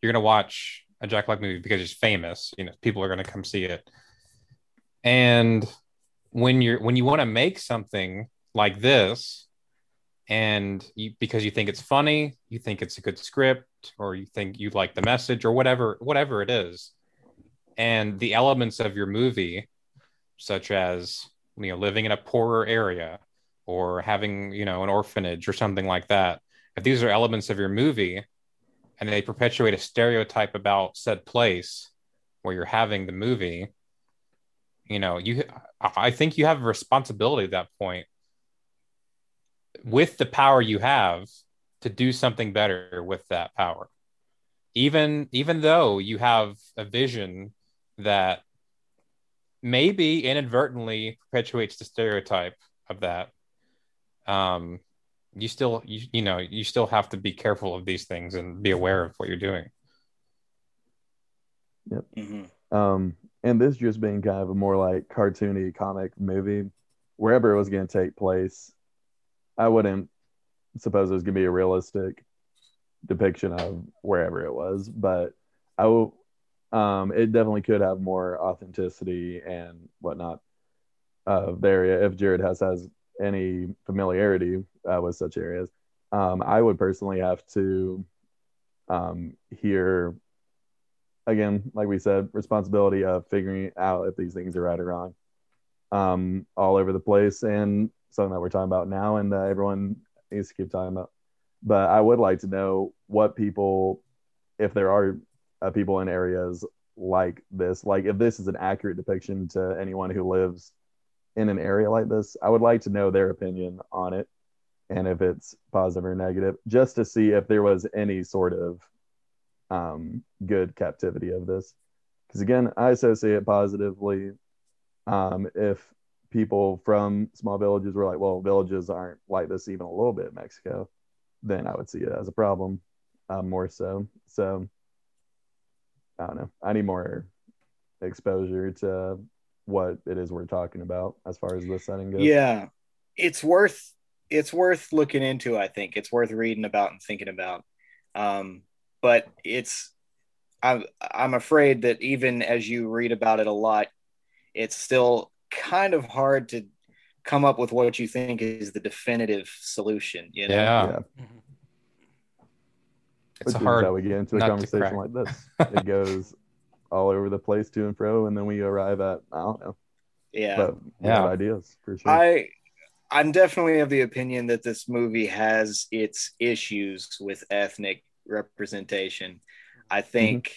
you're going to watch a jack black movie because he's famous you know people are going to come see it. And when you're when you want to make something like this and you because you think it's funny you think it's a good script or you think you like the message or whatever whatever it is and the elements of your movie such as you know living in a poorer area or having you know an orphanage or something like that. If these are elements of your movie and they perpetuate a stereotype about said place where you're having the movie you know you i think you have a responsibility at that point with the power you have to do something better with that power. Even even though you have a vision that maybe inadvertently perpetuates the stereotype of that um you still you, you know you still have to be careful of these things and be aware of what you're doing Mhm. Um, and this just being kind of a more like cartoony comic movie, wherever it was going to take place, I wouldn't suppose it was going to be a realistic depiction of wherever it was. But I will, um, it definitely could have more authenticity and whatnot of the area if Jared Hess has any familiarity uh, with such areas. Um, I would personally have to um, hear again, like we said, responsibility of figuring out if these things are right or wrong, um, all over the place, and something that we're talking about now, and that everyone needs to keep talking about. But I would like to know what people, if there are uh, people in areas like this, like if this is an accurate depiction to anyone who lives in an area like this, I would like to know their opinion on it and if it's positive or negative, just to see if there was any sort of um, good captivity of this. Because again, I associate it positively. Um, if people from small villages were like, well, villages aren't like this even a little bit in Mexico, then I would see it as a problem uh, more so. So I don't know. I need more exposure to what it is we're talking about as far as the setting goes. Yeah, it's worth it's worth looking into. I think it's worth reading about and thinking about. Um, but it's I'm I'm afraid that even as you read about it a lot, it's still kind of hard to come up with what you think is the definitive solution. You know? Yeah. Yeah. It's Which is hard. how we get into a conversation like this. It goes all over the place to and fro, and then we arrive at I don't know, Yeah. but we Yeah. have ideas for sure. I I'm definitely of the opinion that this movie has its issues with ethnic representation. I mm-hmm. think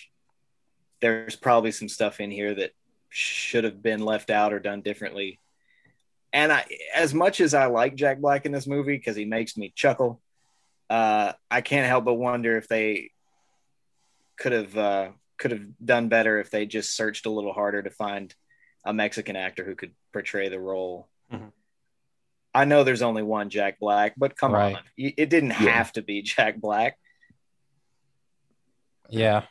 there's probably some stuff in here that should have been left out or done differently. And I, as much as I like Jack Black in this movie because he makes me chuckle, uh, I can't help but wonder if they could have uh, could have done better if they just searched a little harder to find a Mexican actor who could portray the role. Mhm. I know there's only one Jack Black, but come Right. on, it didn't Yeah. have to be Jack Black. Yeah.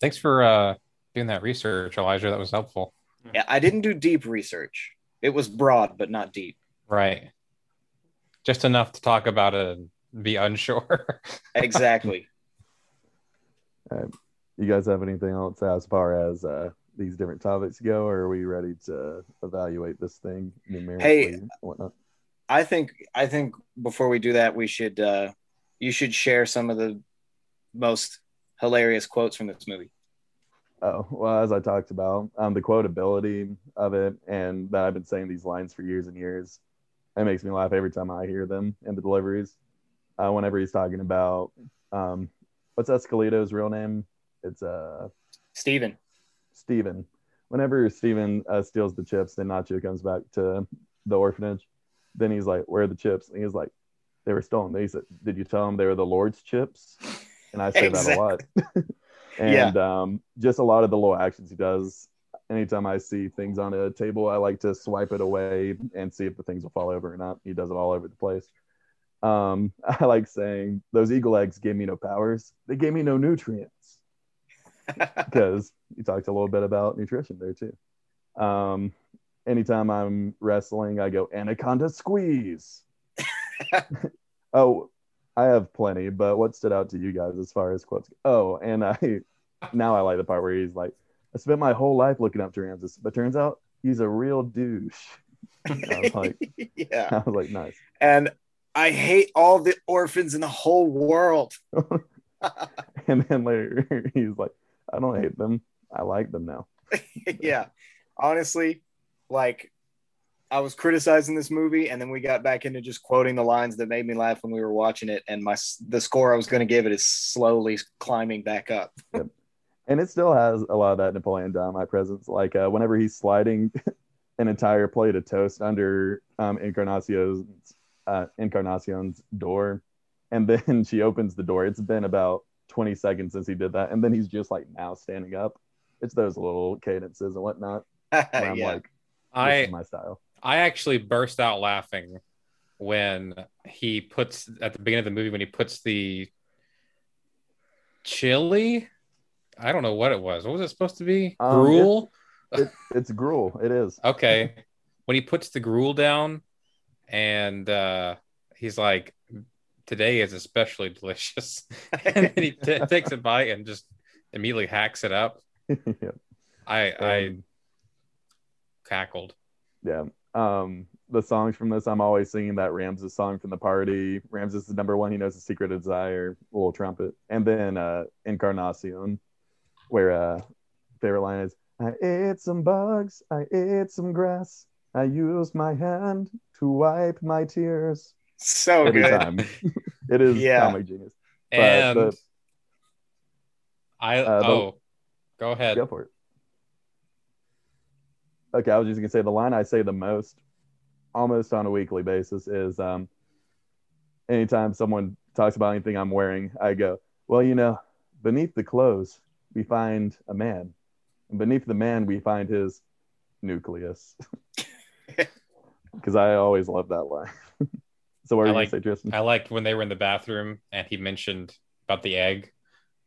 Thanks for uh, doing that research, Elijah. That was helpful. Yeah, I didn't do deep research. It was broad, but not deep. Right. Just enough to talk about it be unsure. Exactly. you guys have anything else as far as uh, these different topics go, or are we ready to evaluate this thing numerically? and whatnot? I think I think before we do that, we should uh, you should share some of the most hilarious quotes from this movie. Oh, well, as I talked about, um, the quotability of it, and that I've been saying these lines for years and years, it makes me laugh every time I hear them in the deliveries. Uh, whenever he's talking about, um, what's Escalito's real name? It's uh, Steven. Steven. Whenever Steven uh, steals the chips, then Nacho comes back to the orphanage. Then he's like, "Where are the chips?" And he's like, "They were stolen." He said, "Did you tell him they were the Lord's chips?" And I say that a lot. and um, just a lot of the little actions he does. Anytime I see things on a table, I like to swipe it away and see if the things will fall over or not. He does it all over the place. Um, I like saying those eagle eggs gave me no powers; they gave me no nutrients because you talked a little bit about nutrition there too. Um, anytime I'm wrestling, I go anaconda squeeze. oh, I have plenty, but what stood out to you guys as far as quotes? Oh, and I now I like the part where he's like, I spent my whole life looking up to Ramses, but turns out he's a real douche. I was like, yeah. I was like, nice. And I hate all the orphans in the whole world. And then later he's like, I don't hate them. I like them now. yeah. Honestly, like I was criticizing this movie and then we got back into just quoting the lines that made me laugh when we were watching it and my the score I was going to give it is slowly climbing back up. and it still has a lot of that Napoleon Dynamite presence. Like uh, whenever he's sliding an entire plate of toast under um, Encarnacion's uh, Encarnacion's door, and then she opens the door. It's been about 20 seconds since he did that, and then he's just like now standing up. It's those little cadences and whatnot. Where I'm yeah. like, this I is my style. I actually burst out laughing when he puts at the beginning of the movie when he puts the chili. I don't know what it was. What was it supposed to be? Um, Gruel. It, it's gruel. It is. Okay. when he puts the gruel down and uh he's like today is especially delicious and then he t- takes a bite and just immediately hacks it up. yeah. I I Um, cackled. Yeah. Um, the songs from this, I'm always singing that Ramses song from the party. Ramses is number one. He knows the secret of desire, little trumpet. And then uh, Encarnacion, where uh, favorite line is, I ate some bugs, I ate some grass, I use my hand to wipe my tears. So Every good. time. it is Yeah. comic genius. But And the- I uh, the- oh, go ahead. Go for it. Okay, I was just gonna say the line I say the most, almost on a weekly basis, is um, anytime someone talks about anything I'm wearing, I go, "Well, you know, beneath the clothes we find a man, and beneath the man we find his nucleus." Because I always love that line. so, what I are you like- gonna say, Tristan? I liked when they were in the bathroom and he mentioned about the egg.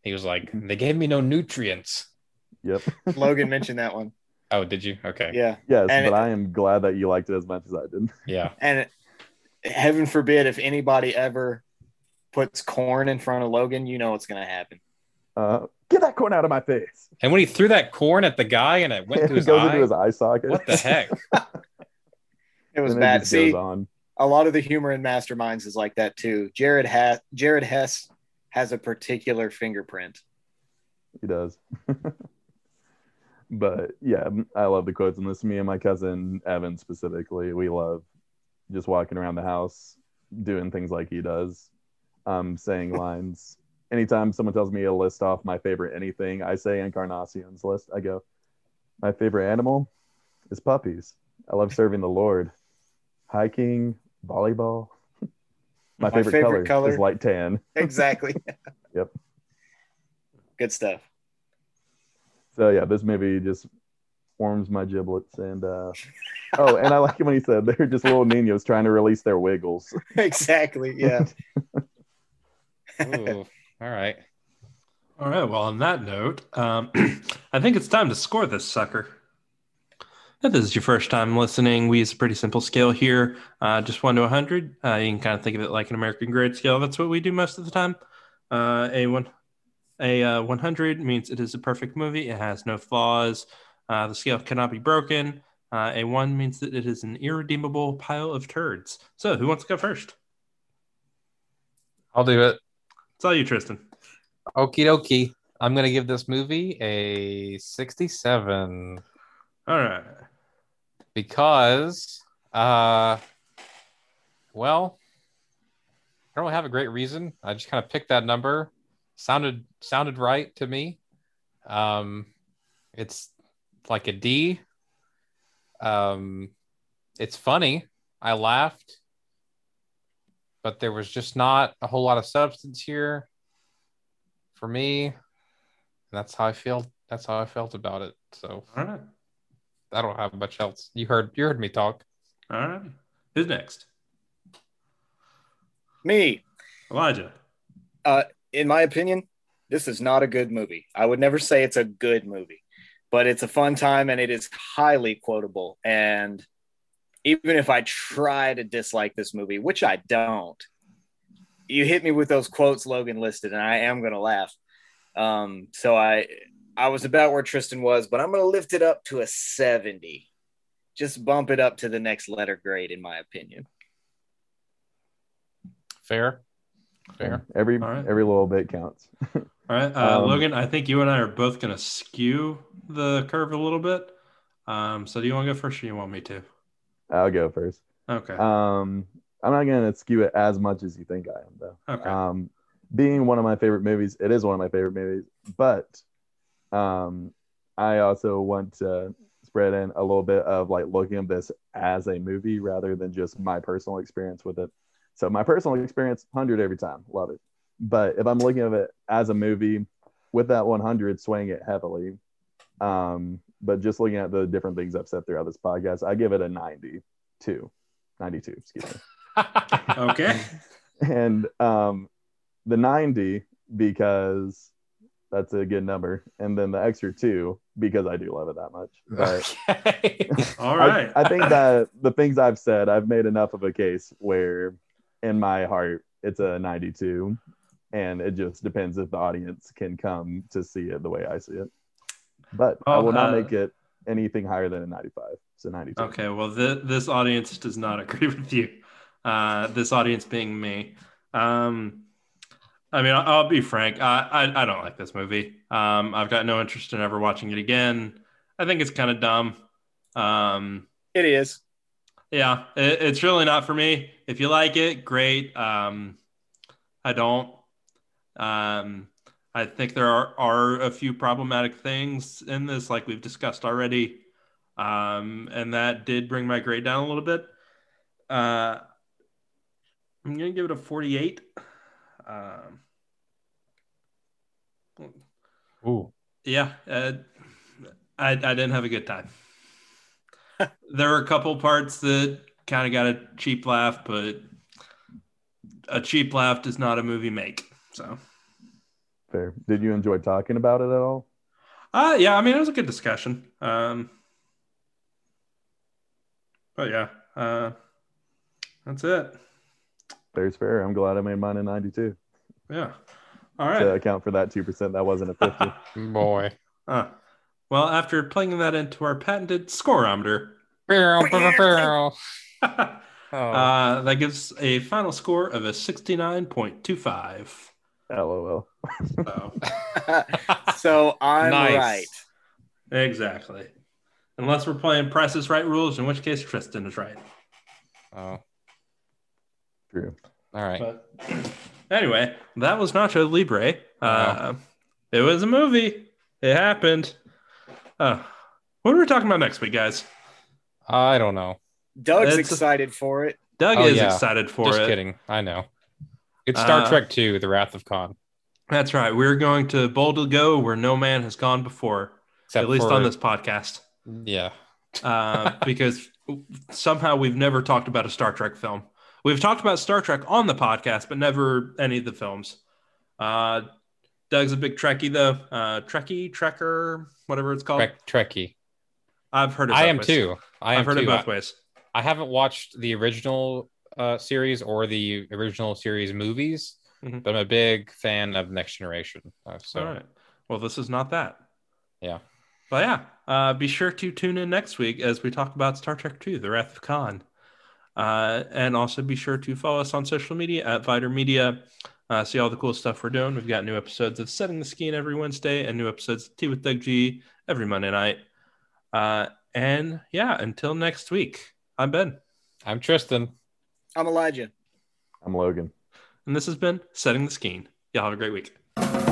He was like, "They gave me no nutrients." yep. Logan mentioned that one. Oh, did you? Okay. Yeah. Yes, And but it- I am glad that you liked it as much as I did. Yeah. And heaven forbid if anybody ever puts corn in front of Logan, you know what's going to happen. Uh, get that corn out of my face. And when he threw that corn at the guy and it went to his goes eye, into his eye socket. what the heck? It was bad. just See, on. a lot of the humor in Masterminds is like that too. Jared has Jared Hess has a particular fingerprint. He does. but yeah, I love the quotes in this. Me and my cousin Evan specifically, we love just walking around the house doing things like he does, um, saying lines. Anytime someone tells me to list off my favorite anything, I say Encarnacion's list. I go, my favorite animal is puppies. I love serving the Lord. Hiking, volleyball. My, My favorite, favorite color, color- is light tan. Exactly. Yep. Good stuff. So yeah, this movie just warms my giblets and uh oh, and I like it when he said they're just little ninos trying to release their wiggles. exactly. Yeah. Ooh, all right. All right. Well, on that note, um, I think it's time to score this sucker. If this is your first time listening, we use a pretty simple scale here, uh, just one to 100. Uh, you can kind of think of it like an American grade scale. That's what we do most of the time. Uh, a one, a uh, 100 means it is a perfect movie. It has no flaws. Uh, the scale cannot be broken. Uh, a one means that it is an irredeemable pile of turds. So, who wants to go first? I'll do it. It's all you, Tristan. Okie dokie. I'm gonna give this movie a 67 All right. Because, uh, well, I don't really have a great reason. I just kind of picked that number. sounded sounded right to me. Um, it's like a D. Um, it's funny. I laughed, but there was just not a whole lot of substance here for me. And that's how I feel. That's how I felt about it. So All right. I don't have much else. You heard you heard me talk. All right. Who's next? Me, Elijah. Uh, in my opinion, this is not a good movie. I would never say it's a good movie, but it's a fun time and it is highly quotable. And even if I try to dislike this movie, which I don't, you hit me with those quotes Logan listed, and I am going to laugh. Um, so I, I was about where Tristan was, but I'm going to lift it up to a 70. Just bump it up to the next letter grade, in my opinion. Fair. Fair. Every All right. every little bit counts. All right. Uh, Um, Logan, I think you and I are both going to skew the curve a little bit. Um, so do you want to go first or you want me to? I'll go first. Okay. Um, I'm not gonna skew it as much as you think I am, though. okay. Um, being one of my favorite movies, it is one of my favorite movies. But um, I also want to spread in a little bit of like looking at this as a movie rather than just my personal experience with it. So my personal experience, hundred every time, love it. But if I'm looking at it as a movie, with that 100 swaying it heavily, um, but just looking at the different things I've said throughout this podcast, I give it a 92, 92, excuse me okay. and um the 90 because that's a good number and then the extra two because i do love it that much but okay. All I- I, think that the things i've said i've made enough of a case where in my heart it's a 92 and it just depends if the audience can come to see it the way I see it. But I Oh, will not uh, make it anything higher than a 95. So 92. Okay, well, th- this audience does not agree with you. Uh, this audience being me. Um, I mean, I'll, I'll be frank. I, I I don't like this movie. Um, I've got no interest in ever watching it again. I think it's kind of dumb. Um, It is. yeah, it, it's really not for me. If you like it, great. Um, I don't. Um, I think there are, are a few problematic things in this, like we've discussed already. Um, and that did bring my grade down a little bit. Uh, I'm going to give it a 48. Um, Ooh. yeah, uh, I, I didn't have a good time. there were a couple parts that kind of got a cheap laugh, but a cheap laugh does not a movie make. So, Fair. Did you enjoy talking about it at all? uh, yeah, I mean, it was a good discussion. Um, but yeah, uh, that's it. Fair's fair. I'm glad I made mine in 92 Yeah. All right. to account for that 2% that wasn't a 50. Boy. Uh, well, after plugging that into our patented scoreometer, Barrel, barrel, barrel. uh, Oh. that gives a final score of a 69.25. LOL. So, so I'm Nice. right. exactly. Unless we're playing Price is Right rules, in which case Tristan is right. oh. True. All right. But anyway, that was Nacho Libre. Uh, Wow. It was a movie. It happened. Uh, what are we talking about next week, guys? I don't know. Doug's It's- excited for it. Doug Oh, is yeah. excited for Just it. Just kidding. I know. It's Star Uh, Trek 2, The Wrath of Khan. That's right. We're going to boldly go where no man has gone before, Except at least for- on this podcast, Yeah. uh, because somehow we've never talked about a Star Trek film. We've talked about Star Trek on the podcast, but never any of the films. Uh, Doug's a big Trekkie, though. Uh, Trekkie, Trekker, whatever it's called. Trek, Trekkie. I've heard it. I am ways. too. I I've heard too. it both I, ways. I haven't watched the original uh, series or the original series movies, Mhm. but I'm a big fan of Next Generation. Uh, so All right. Well, this is not that. Yeah. But yeah, uh, be sure to tune in next week as we talk about Star Trek II, The Wrath of Khan. Uh, and also be sure to follow us on social media at Viter Media. Uh, see all the cool stuff we're doing. We've got new episodes of Setting the Skiing every Wednesday and new episodes of Tea with Doug G every Monday night. Uh, and yeah, until next week, I'm Ben. I'm Tristan. I'm Elijah. I'm Logan. And this has been Setting the Skiing. Y'all have a great week.